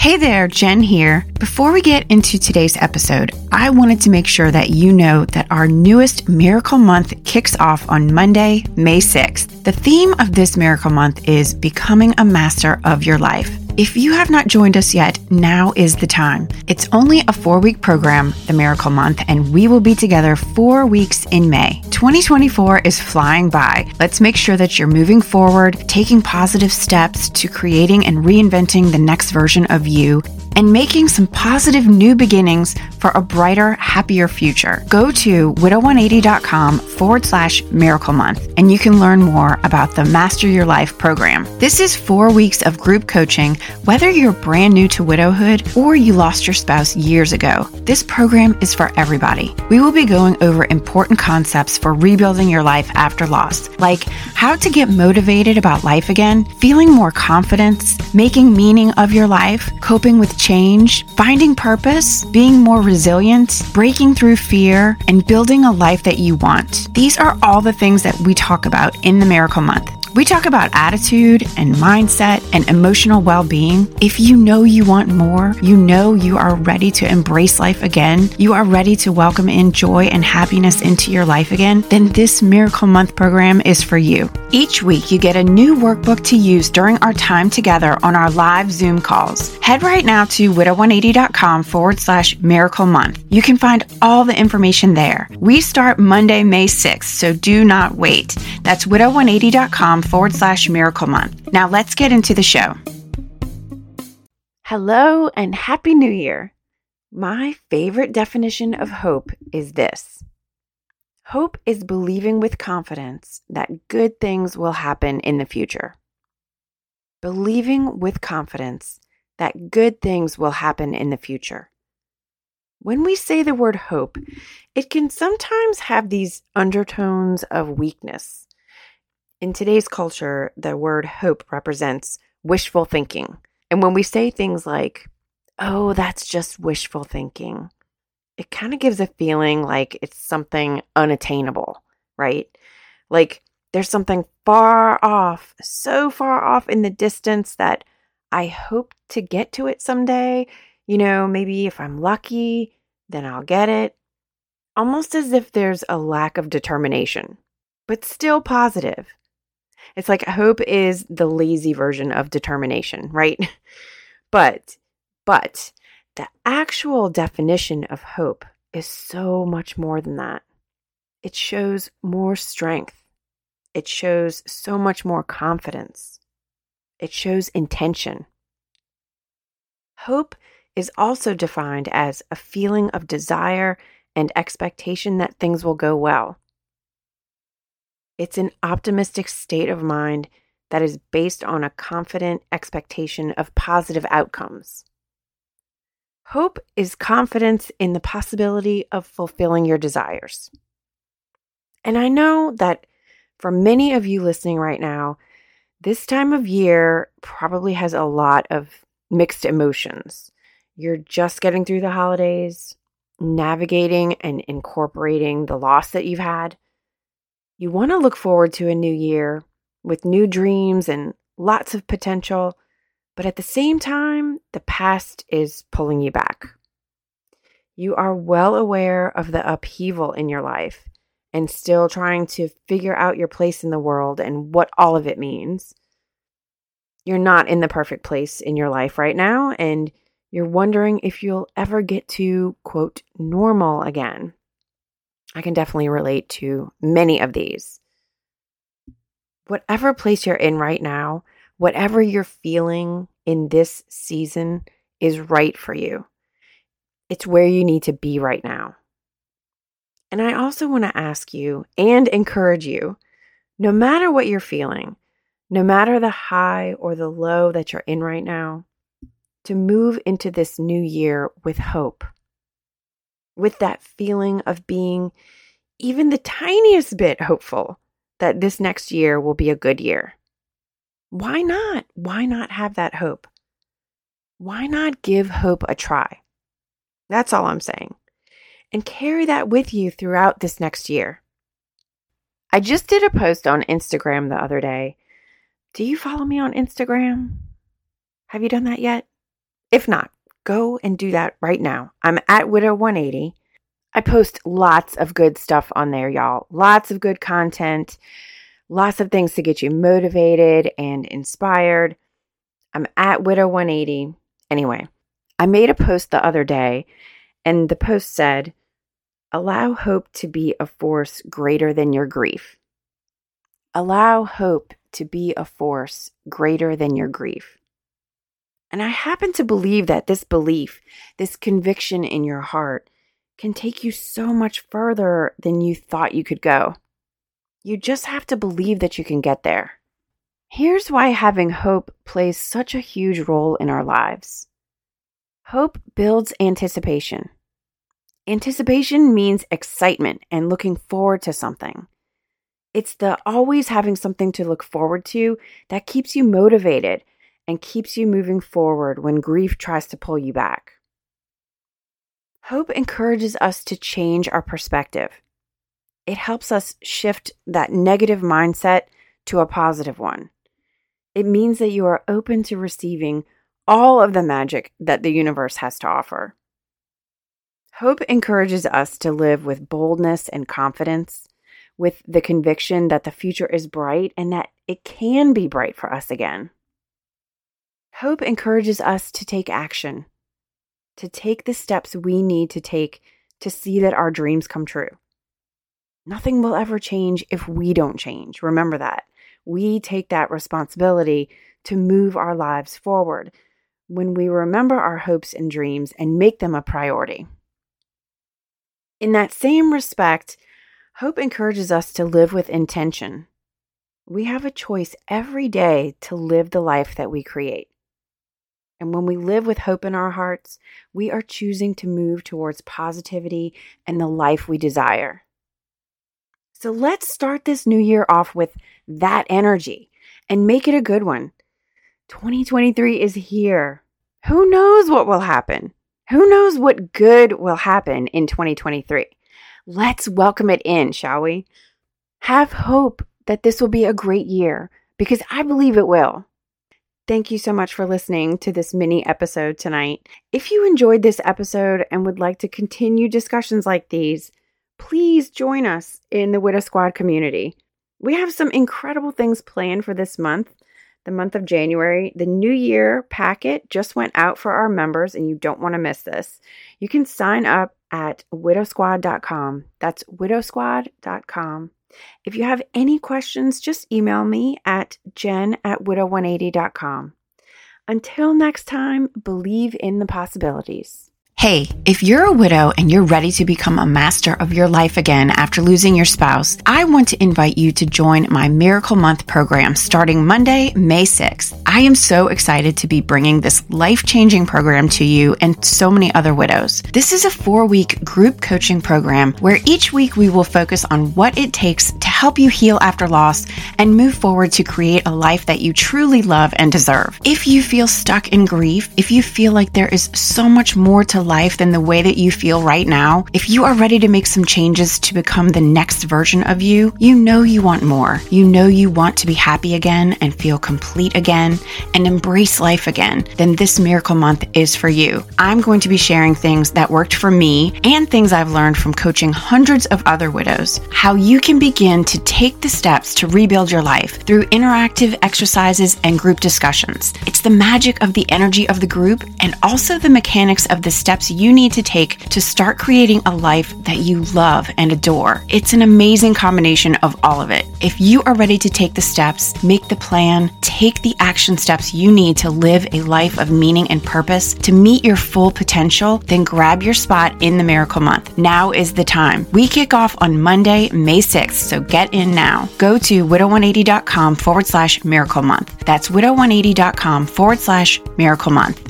Hey there, Jen here. Before we get into today's episode, I wanted to make sure that you know that our newest Miracle Month kicks off on Monday, May 6th. The theme of this Miracle Month is Becoming a Master of Your Life. If you have not joined us yet, now is the time. It's only a four week program, the Miracle Month, and we will be together four weeks in May. 2024 is flying by. Let's make sure that you're moving forward, taking positive steps to creating and reinventing the next version of you and making some positive new beginnings for a brighter, happier future. Go to widow180.com forward slash miracle month and you can learn more about the Master Your Life program. This is four weeks of group coaching, whether you're brand new to widowhood or you lost your spouse years ago. This program is for everybody. We will be going over important concepts for rebuilding your life after loss, like how to get motivated about life again, feeling more confidence, making meaning of your life, coping with change, finding purpose, being more resilient, breaking through fear, and building a life that you want. These are all the things that we talk about in the Miracle Month. We talk about attitude and mindset and emotional well being. If you know you want more, you know you are ready to embrace life again, you are ready to welcome in joy and happiness into your life again, then this Miracle Month program is for you. Each week, you get a new workbook to use during our time together on our live Zoom calls. Head right now to widow180.com forward slash miracle month. You can find all the information there. We start Monday, May 6th, so do not wait. That's widow180.com forward slash miracle month. Now let's get into the show. Hello and Happy New Year. My favorite definition of hope is this Hope is believing with confidence that good things will happen in the future. Believing with confidence that good things will happen in the future. When we say the word hope, it can sometimes have these undertones of weakness. In today's culture, the word hope represents wishful thinking. And when we say things like, oh, that's just wishful thinking, it kind of gives a feeling like it's something unattainable, right? Like there's something far off, so far off in the distance that I hope to get to it someday. You know, maybe if I'm lucky, then I'll get it. Almost as if there's a lack of determination, but still positive. It's like hope is the lazy version of determination, right? But, but the actual definition of hope is so much more than that. It shows more strength. It shows so much more confidence. It shows intention. Hope is also defined as a feeling of desire and expectation that things will go well. It's an optimistic state of mind that is based on a confident expectation of positive outcomes. Hope is confidence in the possibility of fulfilling your desires. And I know that for many of you listening right now, this time of year probably has a lot of mixed emotions. You're just getting through the holidays, navigating and incorporating the loss that you've had. You want to look forward to a new year with new dreams and lots of potential, but at the same time, the past is pulling you back. You are well aware of the upheaval in your life and still trying to figure out your place in the world and what all of it means. You're not in the perfect place in your life right now, and you're wondering if you'll ever get to, quote, normal again. I can definitely relate to many of these. Whatever place you're in right now, whatever you're feeling in this season is right for you. It's where you need to be right now. And I also want to ask you and encourage you no matter what you're feeling, no matter the high or the low that you're in right now, to move into this new year with hope with that feeling of being even the tiniest bit hopeful that this next year will be a good year. Why not? Why not have that hope? Why not give hope a try? That's all I'm saying. And carry that with you throughout this next year. I just did a post on Instagram the other day. Do you follow me on Instagram? Have you done that yet? If not, go and do that right now. I'm at Widow180. I post lots of good stuff on there, y'all. Lots of good content, lots of things to get you motivated and inspired. I'm at Widow180. Anyway, I made a post the other day, and the post said, Allow hope to be a force greater than your grief. Allow hope to be a force greater than your grief. And I happen to believe that this belief, this conviction in your heart, can take you so much further than you thought you could go. You just have to believe that you can get there. Here's why having hope plays such a huge role in our lives hope builds anticipation. Anticipation means excitement and looking forward to something. It's the always having something to look forward to that keeps you motivated and keeps you moving forward when grief tries to pull you back. Hope encourages us to change our perspective. It helps us shift that negative mindset to a positive one. It means that you are open to receiving all of the magic that the universe has to offer. Hope encourages us to live with boldness and confidence, with the conviction that the future is bright and that it can be bright for us again. Hope encourages us to take action, to take the steps we need to take to see that our dreams come true. Nothing will ever change if we don't change. Remember that. We take that responsibility to move our lives forward when we remember our hopes and dreams and make them a priority. In that same respect, hope encourages us to live with intention. We have a choice every day to live the life that we create. And when we live with hope in our hearts, we are choosing to move towards positivity and the life we desire. So let's start this new year off with that energy and make it a good one. 2023 is here. Who knows what will happen? Who knows what good will happen in 2023? Let's welcome it in, shall we? Have hope that this will be a great year because I believe it will. Thank you so much for listening to this mini episode tonight. If you enjoyed this episode and would like to continue discussions like these, please join us in the Widow Squad community. We have some incredible things planned for this month, the month of January. The New Year packet just went out for our members, and you don't want to miss this. You can sign up at widowsquad.com. That's widowsquad.com. If you have any questions, just email me at jen at widow180.com. Until next time, believe in the possibilities. Hey, if you're a widow and you're ready to become a master of your life again after losing your spouse, I want to invite you to join my Miracle Month program starting Monday, May 6th. I am so excited to be bringing this life changing program to you and so many other widows. This is a four week group coaching program where each week we will focus on what it takes to help you heal after loss and move forward to create a life that you truly love and deserve. If you feel stuck in grief, if you feel like there is so much more to life than the way that you feel right now, if you are ready to make some changes to become the next version of you, you know you want more. You know you want to be happy again and feel complete again and embrace life again, then this Miracle Month is for you. I'm going to be sharing things that worked for me and things I've learned from coaching hundreds of other widows, how you can begin to take the steps to rebuild your life through interactive exercises and group discussions. It's the magic of the energy of the group and also the mechanics of the steps you need to take to start creating a life that you love and adore. It's an amazing combination of all of it. If you are ready to take the steps, make the plan, take the action steps you need to live a life of meaning and purpose to meet your full potential, then grab your spot in the Miracle Month. Now is the time. We kick off on Monday, May 6th, so get in now. Go to widow180.com forward slash miracle month. That's widow180.com forward slash miracle month